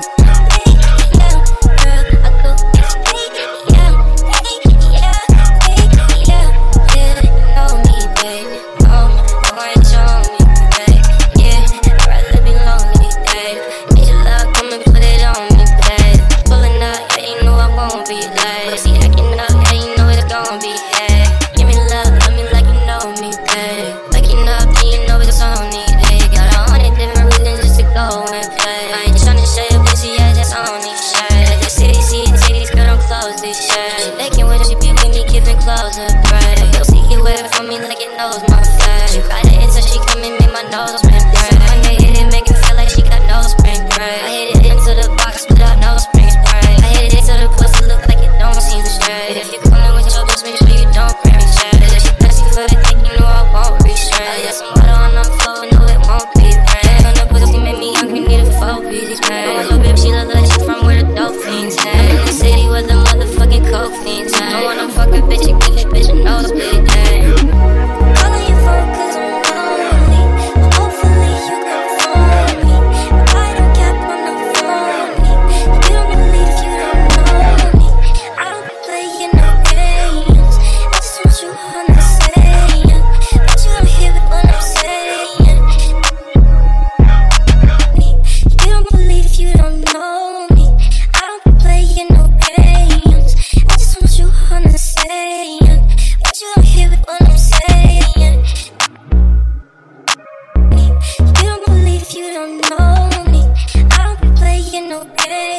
fuck was a see, he waiting for me like it knows my face. She cried the so she come and made my nose red. don't know me. I'll be playing no games.